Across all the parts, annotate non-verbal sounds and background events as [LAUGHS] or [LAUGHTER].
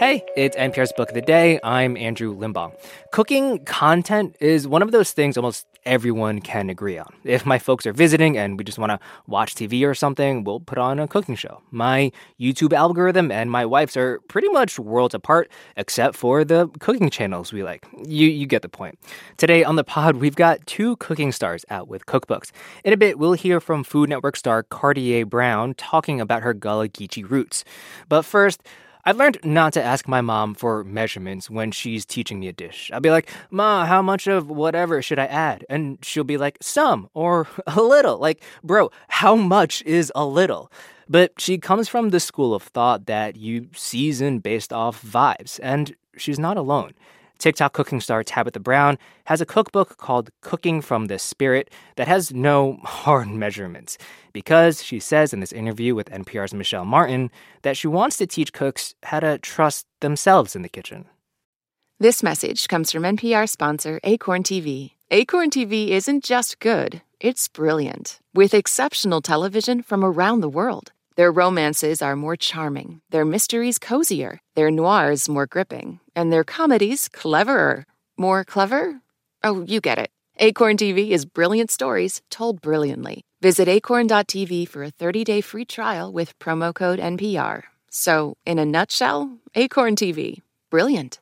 Hey, it's NPR's Book of the Day. I'm Andrew Limbong. Cooking content is one of those things almost everyone can agree on. If my folks are visiting and we just want to watch TV or something, we'll put on a cooking show. My YouTube algorithm and my wife's are pretty much worlds apart, except for the cooking channels we like. You, you get the point. Today on the pod, we've got two cooking stars out with cookbooks. In a bit, we'll hear from Food Network star Kardea Brown talking about her Gullah Geechee roots. But first, I've learned not to ask my mom for measurements when she's teaching me a dish. I'll be like, Ma, how much of whatever should I add? And she'll be like, some or [LAUGHS] a little. Like, bro, how much is a little? But she comes from the school of thought that you season based off vibes, and she's not alone. TikTok cooking star Tabitha Brown has a cookbook called Cooking from the Spirit that has no [LAUGHS] hard measurements because she says in this interview with NPR's Michel Martin that she wants to teach cooks how to trust themselves in the kitchen. This message comes from NPR sponsor Acorn TV. Acorn TV isn't just good, it's brilliant, with exceptional television from around the world. Their romances are more charming, their mysteries cozier, their noirs more gripping, and their comedies cleverer. More clever? Oh, you get it. Acorn TV is brilliant stories told brilliantly. Visit acorn.tv for a 30 day free trial with promo code NPR. So, in a nutshell, Acorn TV. Brilliant.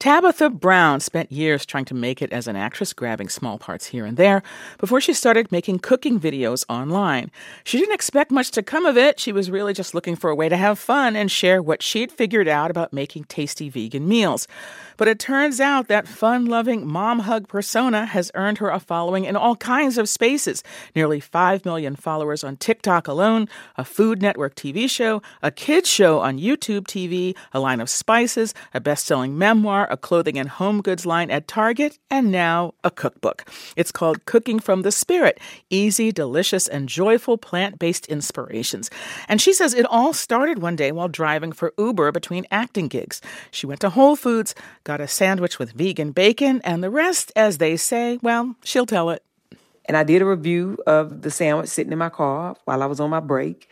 Tabitha Brown spent years trying to make it as an actress, grabbing small parts here and there, before she started making cooking videos online. She didn't expect much to come of it. She was really just looking for a way to have fun and share what she'd figured out about making tasty vegan meals. But it turns out that fun loving mom hug persona has earned her a following in all kinds of spaces nearly 5 million followers on TikTok alone, a Food Network TV show, a kids show on YouTube TV, a line of spices, a best selling memoir, a clothing and home goods line at Target, and now a cookbook. It's called Cooking from the Spirit Easy, Delicious, and Joyful Plant Based Inspirations. And she says it all started one day while driving for Uber between acting gigs. She went to Whole Foods, got a sandwich with vegan bacon, and the rest, as they say, well, she'll tell it. And I did a review of the sandwich sitting in my car while I was on my break.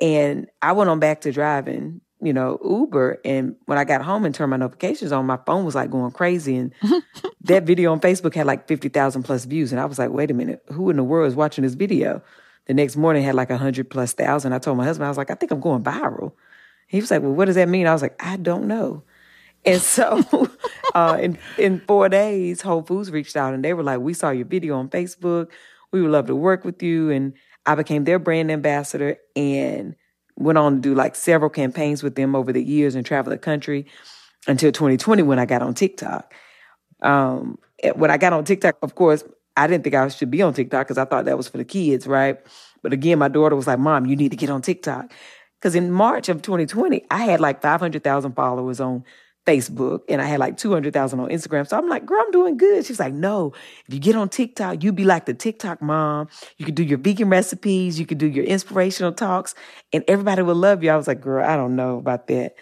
And I went on back to driving, you know, Uber. And when I got home and turned my notifications on, my phone was like going crazy. And [LAUGHS] that video on Facebook had like 50,000 plus views. And I was like, wait a minute, who in the world is watching this video? The next morning had like 100 plus thousand. I told my husband, I was like, I think I'm going viral. He was like, well, what does that mean? I was like, I don't know. And so [LAUGHS] uh, in, in four days, Whole Foods reached out and they were like, We saw your video on Facebook. We would love to work with you. And I became their brand ambassador and went on to do like several campaigns with them over the years and travel the country until 2020 when I got on TikTok. Um, when I got on TikTok, of course, I didn't think I should be on TikTok because I thought that was for the kids, right? But again, my daughter was like, Mom, you need to get on TikTok. Because in March of 2020, I had like 500,000 followers on Facebook and I had like 200,000 on Instagram. So I'm like, girl, I'm doing good. She's like, no, if you get on TikTok, you be like the TikTok mom. You could do your vegan recipes. You could do your inspirational talks and everybody will love you. I was like, girl, I don't know about that.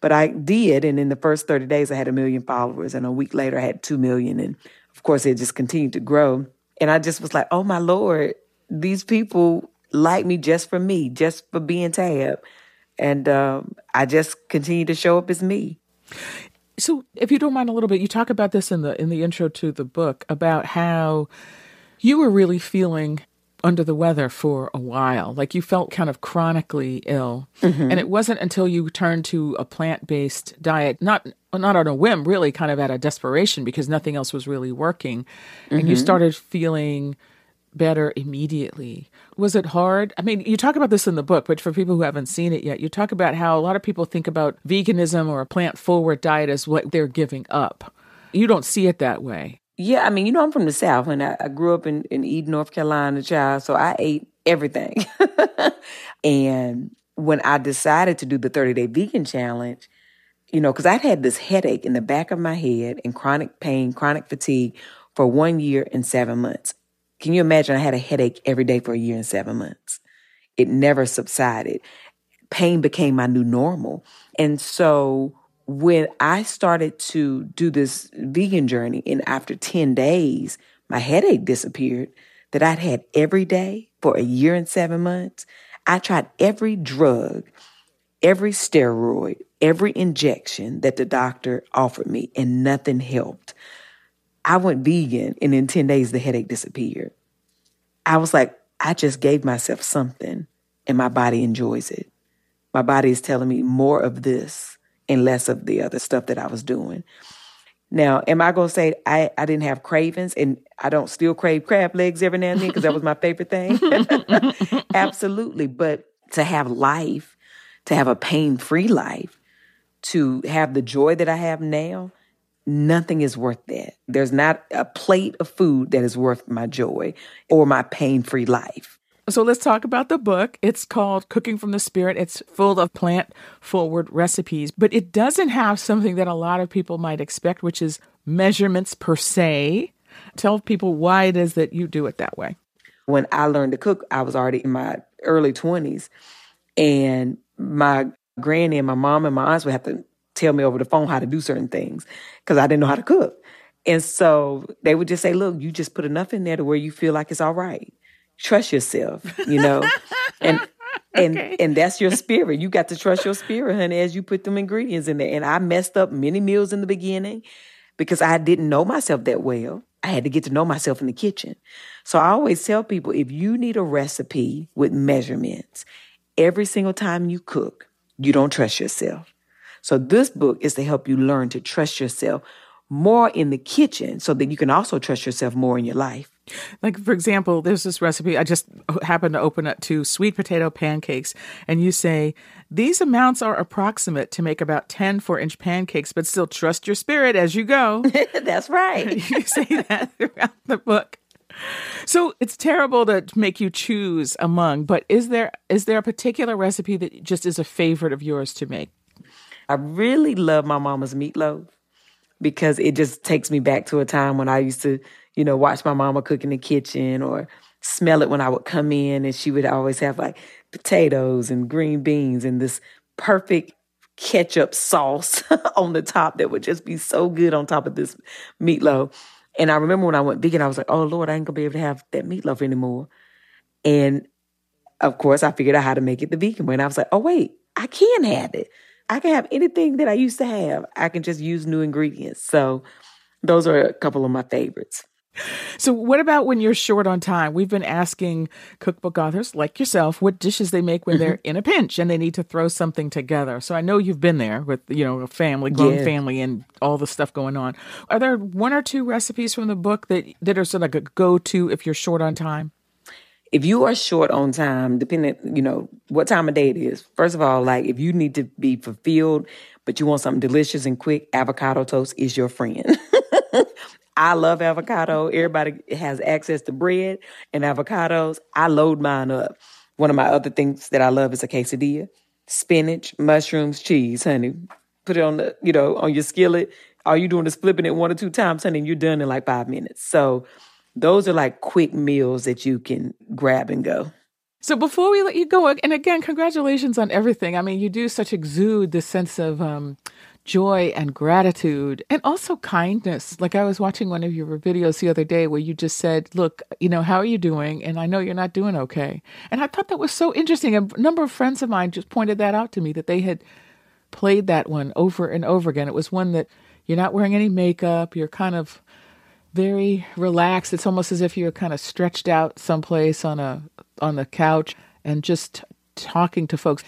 But I did. And in the first 30 days, I had a million followers. And a week later, I had 2 million. And of course, it just continued to grow. And I just was like, oh my Lord, these people like me just for me, just for being Tab. And um, I just continued to show up as me. So, if you don't mind a little bit, you talk about this in the in the intro to the book about how you were really feeling under the weather for a while. Like you felt kind of chronically ill. Mm-hmm. And it wasn't until you turned to a plant-based diet, not not on a whim, really kind of at a desperation because nothing else was really working, mm-hmm. and you mm-hmm. started feeling better immediately. Was it hard? I mean, you talk about this in the book, but for people who haven't seen it yet, you talk about how a lot of people think about veganism or a plant forward diet as what they're giving up. You don't see it that way. Yeah, I mean, you know, I'm from the South and I, I grew up in, in Eden, North Carolina, child, so I ate everything. [LAUGHS] and when I decided to do the 30 day vegan challenge, you know, because I'd had this headache in the back of my head and chronic pain, chronic fatigue for one year and seven months. Can you imagine? I had a headache every day for a year and seven months. It never subsided. Pain became my new normal. And so when I started to do this vegan journey, and after 10 days, my headache disappeared that I'd had every day for a year and seven months. I tried every drug, every steroid, every injection that the doctor offered me and nothing helped. I went vegan and in 10 days the headache disappeared. I was like, I just gave myself something and my body enjoys it. My body is telling me more of this and less of the other stuff that I was doing. Now, am I going to say I, I didn't have cravings and I don't still crave crab legs every now and then because that was my favorite thing? [LAUGHS] Absolutely. But to have life, to have a pain free life, to have the joy that I have now, nothing is worth that. There's not a plate of food that is worth my joy or my pain free life. So let's talk about the book. It's called Cooking from the Spirit. It's full of plant forward recipes, but it doesn't have something that a lot of people might expect, which is measurements per se. Tell people why it is that you do it that way. When I learned to cook, I was already in my early 20s, and my granny and my mom and my aunts would have to tell me over the phone how to do certain things because I didn't know how to cook. And so they would just say, look, you just put enough in there to where you feel like it's all right trust yourself, you know. and [LAUGHS] and okay. and that's your spirit. You got to trust your spirit, honey, as you put them ingredients in there. And I messed up many meals in the beginning because I didn't know myself that well. I had to get to know myself in the kitchen. So I always tell people if you need a recipe with measurements, every single time you cook, you don't trust yourself. So this book is to help you learn to trust yourself more in the kitchen so that you can also trust yourself more in your life. Like, for example, there's this recipe. I just happened to open up to sweet potato pancakes. And you say, these amounts are approximate to make about 10 four inch pancakes, but still trust your spirit as you go. [LAUGHS] That's right. [LAUGHS] you say that throughout the book. So it's terrible to make you choose among, but is there is there a particular recipe that just is a favorite of yours to make? I really love my mama's meatloaf because it just takes me back to a time when I used to you know, watch my mama cook in the kitchen or smell it when I would come in and she would always have like potatoes and green beans and this perfect ketchup sauce [LAUGHS] on the top that would just be so good on top of this meatloaf. And I remember when I went vegan, I was like, oh Lord, I ain't gonna be able to have that meatloaf anymore. And of course, I figured out how to make it the vegan way. And I was like, oh wait, I can have it. I can have anything that I used to have. I can just use new ingredients. So those are a couple of my favorites. So, what about when you're short on time? We've been asking cookbook authors like yourself what dishes they make when they're mm-hmm. in a pinch and they need to throw something together. So, I know you've been there with, you know, a family, grown yeah. family, and all the stuff going on. Are there one or two recipes from the book that, that are sort of like a go to if you're short on time? If you are short on time, depending, you know, what time of day it is, first of all, like if you need to be fulfilled, but you want something delicious and quick, avocado toast is your friend. [LAUGHS] I love avocado. Everybody has access to bread and avocados. I load mine up. One of my other things that I love is a quesadilla. Spinach, mushrooms, cheese, honey. Put it on the, you know, on your skillet. All you doing is flipping it one or two times, honey, and you're done in like five minutes. So those are like quick meals that you can grab and go. So before we let you go, and again, congratulations on everything. I mean, you do such exude the sense of um, joy and gratitude and also kindness. Like I was watching one of your videos the other day where you just said, Look, you know, how are you doing? And I know you're not doing okay. And I thought that was so interesting. A number of friends of mine just pointed that out to me that they had played that one over and over again. It was one that you're not wearing any makeup, you're kind of very relaxed. It's almost as if you're kind of stretched out someplace on a on the couch and just talking to folks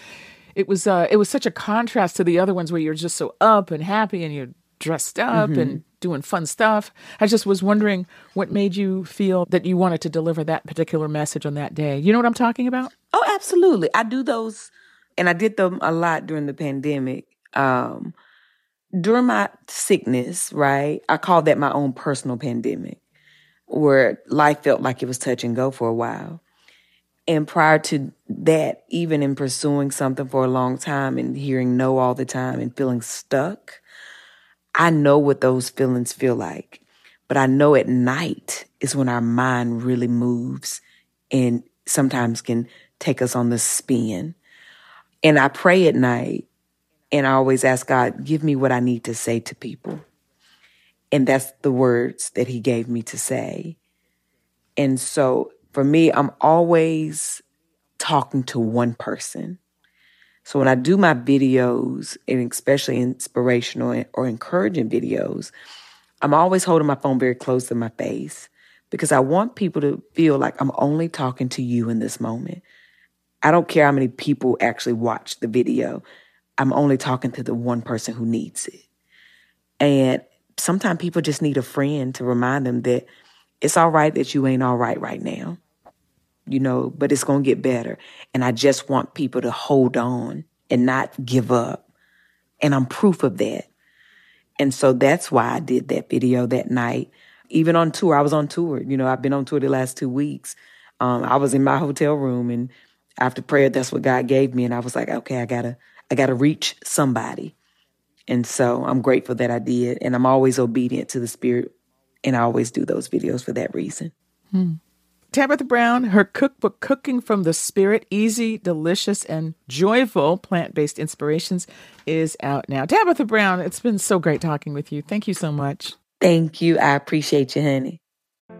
it was uh, it was such a contrast to the other ones where you're just so up and happy and you're dressed up mm-hmm. and doing fun stuff. I just was wondering what made you feel that you wanted to deliver that particular message on that day. You know what I'm talking about? Oh, absolutely. I do those, and I did them a lot during the pandemic. Um, during my sickness, right? I call that my own personal pandemic, where life felt like it was touch and go for a while. And prior to that, even in pursuing something for a long time and hearing no all the time and feeling stuck, I know what those feelings feel like. But I know at night is when our mind really moves and sometimes can take us on the spin. And I pray at night and I always ask God, give me what I need to say to people. And that's the words that He gave me to say. And so for me, I'm always talking to one person. So when I do my videos, and especially inspirational or encouraging videos, I'm always holding my phone very close to my face because I want people to feel like I'm only talking to you in this moment. I don't care how many people actually watch the video. I'm only talking to the one person who needs it. And sometimes people just need a friend to remind them that it's all right that you ain't all right right now, you know, but it's going to get better. And I just want people to hold on and not give up. And I'm proof of that. And so that's why I did that video that night. Even on tour, I was on tour. You know, I've been on tour the last two weeks. Um, I was in my hotel room and after prayer, that's what God gave me. And I was like, okay, I gotta, I gotta reach somebody. And so I'm grateful that I did. And I'm always obedient to the Spirit. And I always do those videos for that reason. Hmm. Tabitha Brown, her cookbook, Cooking from the Spirit Easy, Delicious, and Joyful Plant Based Inspirations, is out now. Tabitha Brown, it's been so great talking with you. Thank you so much. Thank you. I appreciate you, honey.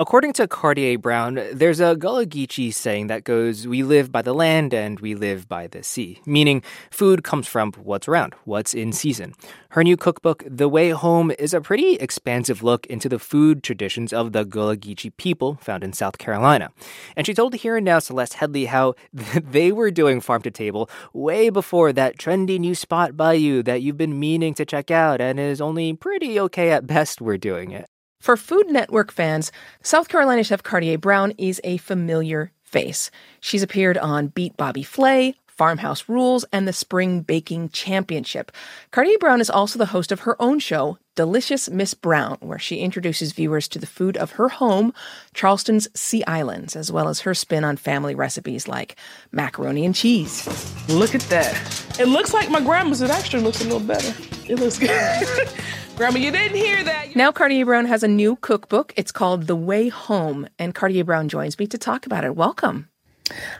According to Kardea Brown, there's a Gullah Geechee saying that goes, We live by the land and we live by the sea, meaning food comes from what's around, what's in season. Her new cookbook, The Way Home, is a pretty expansive look into the food traditions of the Gullah Geechee people found in South Carolina. And she told Here and Now Celeste Headlee how [LAUGHS] they were doing farm to table way before that trendy new spot by you that you've been meaning to check out and is only pretty okay at best we're doing it. For Food Network fans, South Carolina chef Kardea Brown is a familiar face. She's appeared on Beat Bobby Flay, Farmhouse Rules, and the Spring Baking Championship. Kardea Brown is also the host of her own show, Delicious Miss Brown, where she introduces viewers to the food of her home, Charleston's Sea Islands, as well as her spin on family recipes like macaroni and cheese. Look at that. It looks like my grandma's. It actually looks a little better. It looks good. [LAUGHS] Grandma, you didn't hear that. Now, Kardea Brown has a new cookbook. It's called The Way Home, and Kardea Brown joins me to talk about it. Welcome.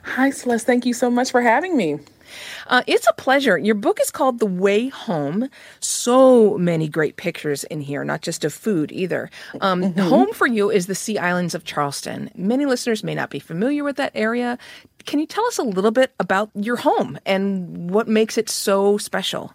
Hi, Celeste. Thank you so much for having me. Uh, it's a pleasure. Your book is called The Way Home. So many great pictures in here, not just of food either. Um, mm-hmm. Home for you is the Sea Islands of Charleston. Many listeners may not be familiar with that area. Can you tell us a little bit about your home and what makes it so special?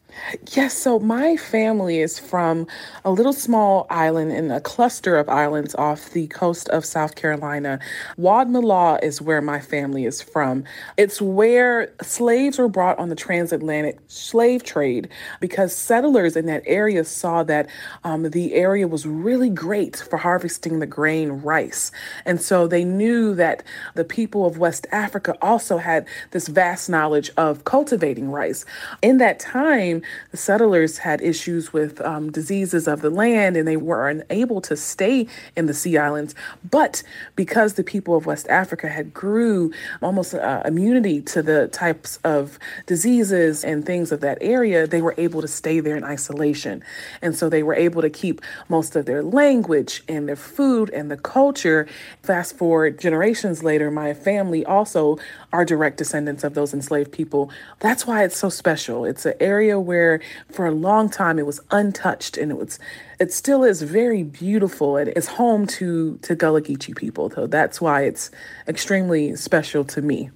Yes, so my family is from a little small island in a cluster of islands off the coast of South Carolina. Wadmalaw is where my family is from. It's where slaves were brought on the transatlantic slave trade because settlers in that area saw that um, the area was really great for harvesting the grain rice. And so they knew that the people of West Africa also had this vast knowledge of cultivating rice. In that time, the settlers had issues with um, diseases of the land and they were unable to stay in the Sea Islands. But because the people of West Africa had grew almost uh, immunity to the types of diseases and things of that area, they were able to stay there in isolation. And so they were able to keep most of their language and their food and the culture. Fast forward generations later, my family also are direct descendants of those enslaved people. That's why it's so special. It's an area where for a long time it was untouched and it was it still is very beautiful and it's home to to Gullah Geechee people. So that's why it's extremely special to me.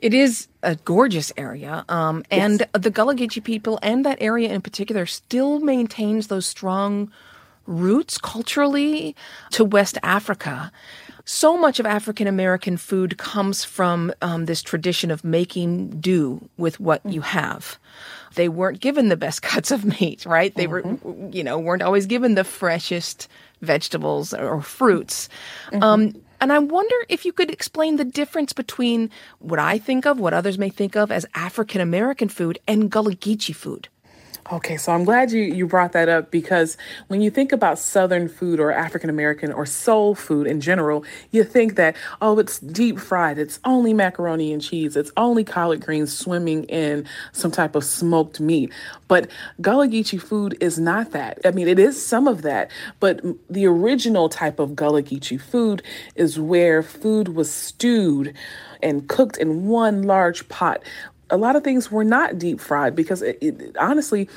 It is a gorgeous area, um, and yes. the Gullah Geechee people and that area in particular still maintains those strong roots culturally to West Africa so much of African American food comes from um, this tradition of making do with what you have. They weren't given the best [LAUGHS] cuts of meat, right? They mm-hmm. were, you know, weren't always given the freshest vegetables or fruits. Mm-hmm. Um, and I wonder if you could explain the difference between what I think of, what others may think of as African American food, and Gullah Geechee food. Okay, so I'm glad you, you brought that up because when you think about Southern food or African American or soul food in general, you think that, oh, it's deep fried, it's only macaroni and cheese, it's only collard greens swimming in some type of smoked meat. But Gullah Geechee food is not that. I mean, it is some of that, but the original type of Gullah Geechee food is where food was stewed and cooked in one large pot a lot of things were not deep fried because it, it, honestly,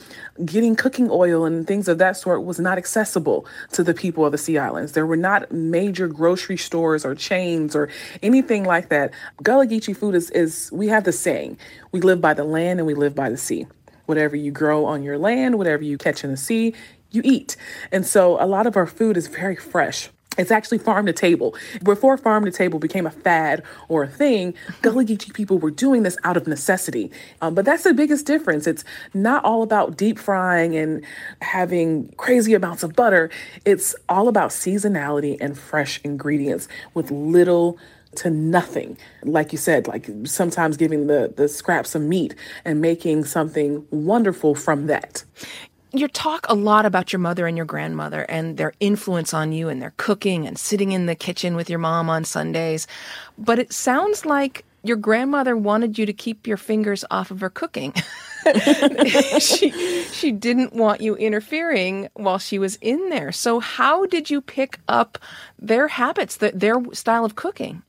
getting cooking oil and things of that sort was not accessible to the people of the Sea Islands. There were not major grocery stores or chains or anything like that. Gullah Geechee food is, is, we have the saying, we live by the land and we live by the sea. Whatever you grow on your land, whatever you catch in the sea, you eat. And so a lot of our food is very fresh. It's actually farm to table. Before farm to table became a fad or a thing, Gullah Geechee people were doing this out of necessity. Um, but that's the biggest difference. It's not all about deep frying and having crazy amounts of butter. It's all about seasonality and fresh ingredients with little to nothing. Like you said, like sometimes giving the, the scraps of meat and making something wonderful from that you talk a lot about your mother and your grandmother and their influence on you and their cooking and sitting in the kitchen with your mom on Sundays. But it sounds like your grandmother wanted you to keep your fingers off of her cooking. [LAUGHS] she she didn't want you interfering while she was in there. So how did you pick up their habits, the, their style of cooking?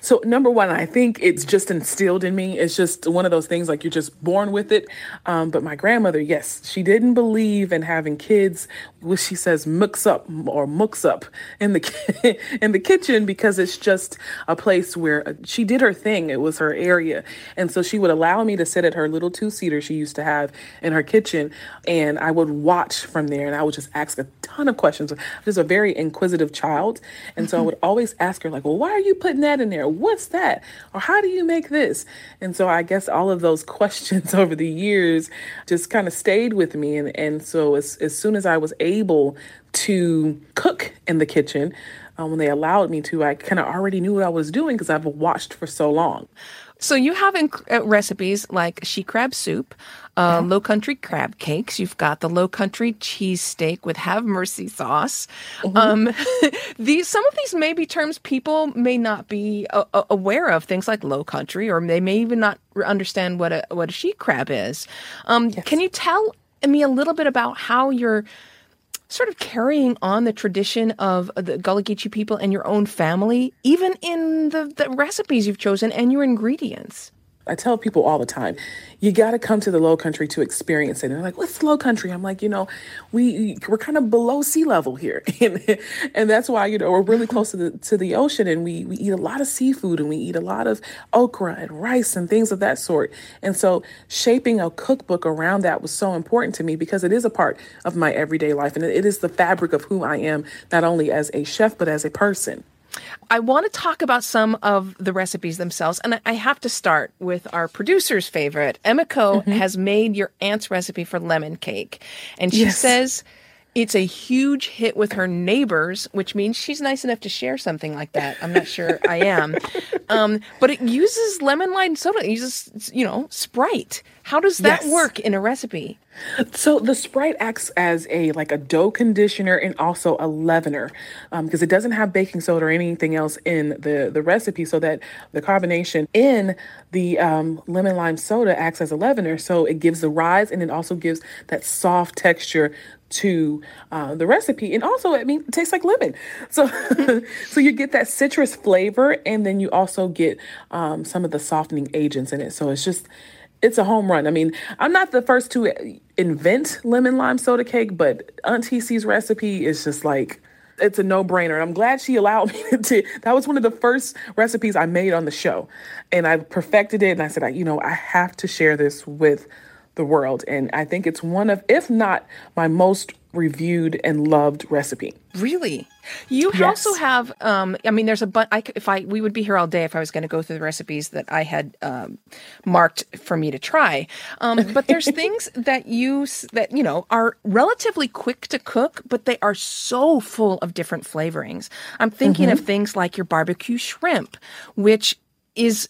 So, number one, I think it's just instilled in me. It's just one of those things like you're just born with it. Um, but my grandmother, yes, she didn't believe in having kids, what she says, mix up or mux up in the [LAUGHS] in the kitchen because it's just a place where uh, she did her thing. It was her area, and so she would allow me to sit at her little two seater she used to have in her kitchen, and I would watch from there, and I would just ask a ton of questions. I was a very inquisitive child, and so I would always ask her like, "Well, why are you putting that?" That in there? What's that? Or how do you make this? And so I guess all of those [LAUGHS] questions over the years just kind of stayed with me. And, and so as, as soon as I was able to cook in the kitchen, uh, when they allowed me to, I kind of already knew what I was doing because I've watched for so long. So you have inc- uh, recipes like she crab soup, uh, low country crab cakes. You've got the low country cheese steak with have mercy sauce. Mm-hmm. Um, [LAUGHS] these some of these may be terms people may not be uh, aware of. Things like low country, or they may even not understand what a what a she crab is. Um, yes. Can you tell me a little bit about how you're sort of carrying on the tradition of the Gullah Geechee people and your own family, even in the, the recipes you've chosen and your ingredients? I tell people all the time, you got to come to the low country to experience it. And they're like, what's low country? I'm like, you know, we, we're kind of below sea level here. [LAUGHS] and, and that's why, you know, we're really [LAUGHS] close to the, to the ocean and we, we eat a lot of seafood and we eat a lot of okra and rice and things of that sort. And so shaping a cookbook around that was so important to me because it is a part of my everyday life. And it is the fabric of who I am, not only as a chef, but as a person. I want to talk about some of the recipes themselves, and I have to start with our producer's favorite. Emiko mm-hmm. has made your aunt's recipe for lemon cake, and she yes. says it's a huge hit with her neighbors, which means she's nice enough to share something like that. I'm not sure I am. [LAUGHS] Um, but it uses lemon lime soda. It uses, you know, Sprite. How does that yes. work in a recipe? So the Sprite acts as a like a dough conditioner and also a leavener because um, it doesn't have baking soda or anything else in the the recipe. So that the carbonation in the um, lemon lime soda acts as a leavener. So it gives the rise and it also gives that soft texture to uh, the recipe. And also i mean it tastes like lemon. [LAUGHS] So so you get that citrus flavor and then you also get um, some of the softening agents in it. So it's just it's a home run. I mean i'm not the first to invent lemon lime soda cake but auntie c's recipe is just like it's a no-brainer. And i'm glad she allowed [LAUGHS] me to that was one of the first recipes i made on the show. And i perfected it and i said I, you know i have to share this with the world. And I think it's one of, if not my most reviewed and loved recipe. Really? You yes. also have, um, I mean, there's a but. I if I we would be here all day if I was going to go through the recipes that I had um, marked for me to try. Um, [LAUGHS] but there's things that you that you know are relatively quick to cook, but they are so full of different flavorings. I'm thinking mm-hmm. of things like your barbecue shrimp, which is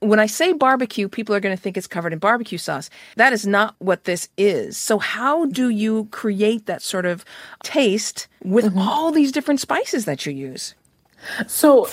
when I say barbecue, people are going to think it's covered in barbecue sauce. That is not what this is. So, how do you create that sort of taste with mm-hmm. all these different spices that you use? So,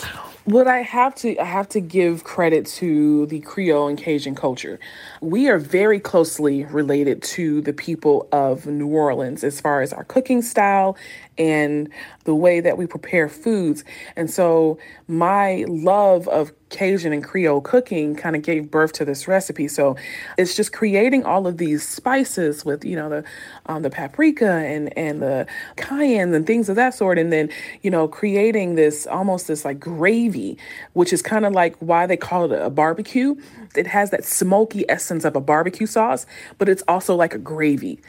what I have to I have to give credit to the Creole and Cajun culture. We are very closely related to the people of New Orleans as far as our cooking style and the way that we prepare foods. And so my love of Cajun and Creole cooking kind of gave birth to this recipe. So it's just creating all of these spices with, you know, the um, the paprika and and the cayenne and things of that sort, and then you know creating this almost this like gravy, which is kind of like why they call it a barbecue. It has that smoky essence of a barbecue sauce, but it's also like a gravy.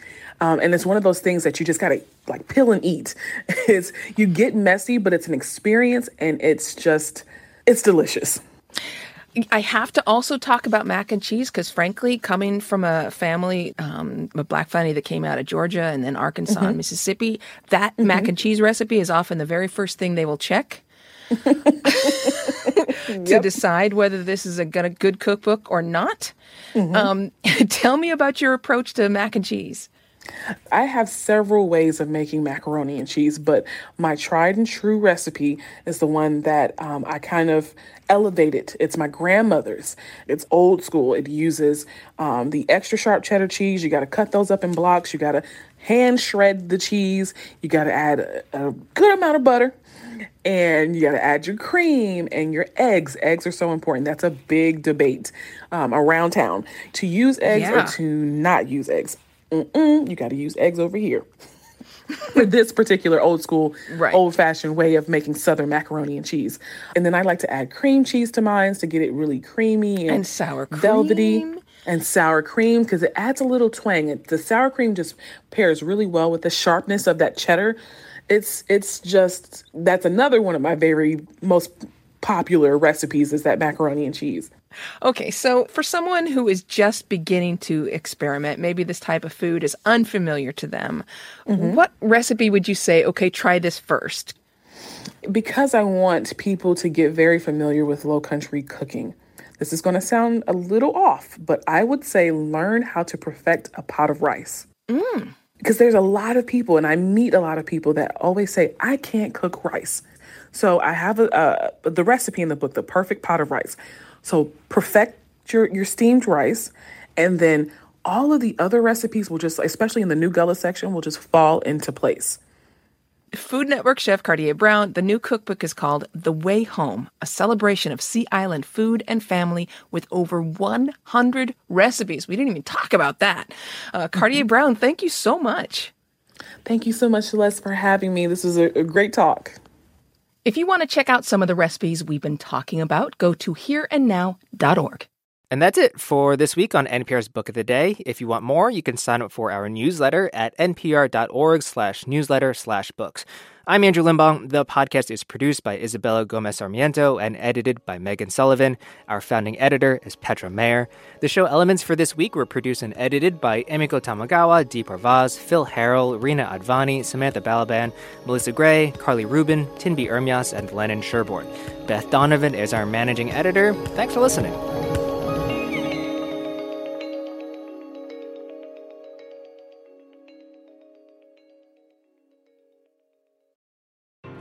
Um, and it's one of those things that you just gotta like peel and eat. [LAUGHS] it's you get messy, but it's an experience, and it's just it's delicious. I have to also talk about mac and cheese because, frankly, coming from a family, um, a black family that came out of Georgia and then Arkansas mm-hmm. and Mississippi, that mm-hmm. mac and cheese recipe is often the very first thing they will check. [LAUGHS] to yep. decide whether this is a good cookbook or not. Mm-hmm. Um, [LAUGHS] tell me about your approach to mac and cheese. I have several ways of making macaroni and cheese, but my tried and true recipe is the one that um, I kind of elevated. It's my grandmother's. It's old school. It uses um, the extra sharp cheddar cheese. You got to cut those up in blocks. You got to hand shred the cheese. You got to add a, a good amount of butter and you got to add your cream and your eggs. Eggs are so important. That's a big debate um, around town to use eggs yeah. or to not use eggs. Mm-mm, you got to use eggs over here. [LAUGHS] for this particular old school, right. old fashioned way of making southern macaroni and cheese. And then I like to add cream cheese to mine to get it really creamy and, and sour cream. velvety. And sour cream because it adds a little twang. It, the sour cream just pairs really well with the sharpness of that cheddar. It's it's just that's another one of my very most popular recipes is that macaroni and cheese. Okay, so for someone who is just beginning to experiment, maybe this type of food is unfamiliar to them, mm-hmm. what recipe would you say, okay, try this first? Because I want people to get very familiar with low country cooking. This is going to sound a little off, but I would say learn how to perfect a pot of rice. Mm. Because there's a lot of people, and I meet a lot of people that always say, I can't cook rice. So I have a, the recipe in the book, The Perfect Pot of Rice. So perfect your, your steamed rice, and then all of the other recipes will just, especially in the new Gullah section, will just fall into place. Food Network chef Kardea Brown, the new cookbook is called The Way Home, a celebration of Sea Island food and family with over 100 recipes. We didn't even talk about that. Uh, Kardea mm-hmm. Brown, thank you so much. Thank you so much, Celeste, for having me. This was a, a great talk. If you want to check out some of the recipes we've been talking about, go to hereandnow.org. And that's it for this week on NPR's Book of the Day. If you want more, you can sign up for our newsletter at npr.org slash newsletter slash books. I'm Andrew Limbong. The podcast is produced by Isabella Gomez Sarmiento and edited by Megan Sullivan. Our founding editor is Petra Mayer. The show elements for this week were produced and edited by Emiko Tamagawa, Dee Parvaz, Phil Harrell, Rina Advani, Samantha Balaban, Melissa Gray, Carly Rubin, Tinby Ermias, and Lennon Sherborne. Beth Donovan is our managing editor. Thanks for listening.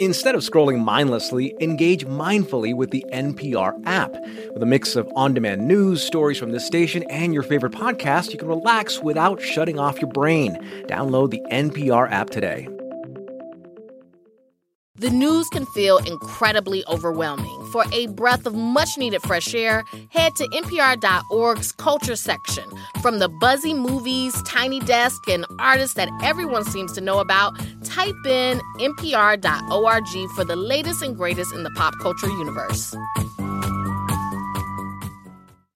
Instead of scrolling mindlessly, engage mindfully with the NPR app. With a mix of on demand news, stories from this station, and your favorite podcast, you can relax without shutting off your brain. Download the NPR app today. The news can feel incredibly overwhelming. For a breath of much needed fresh air, head to NPR.org's culture section. From the buzzy movies, tiny desk, and artists that everyone seems to know about, type in NPR.org for the latest and greatest in the pop culture universe.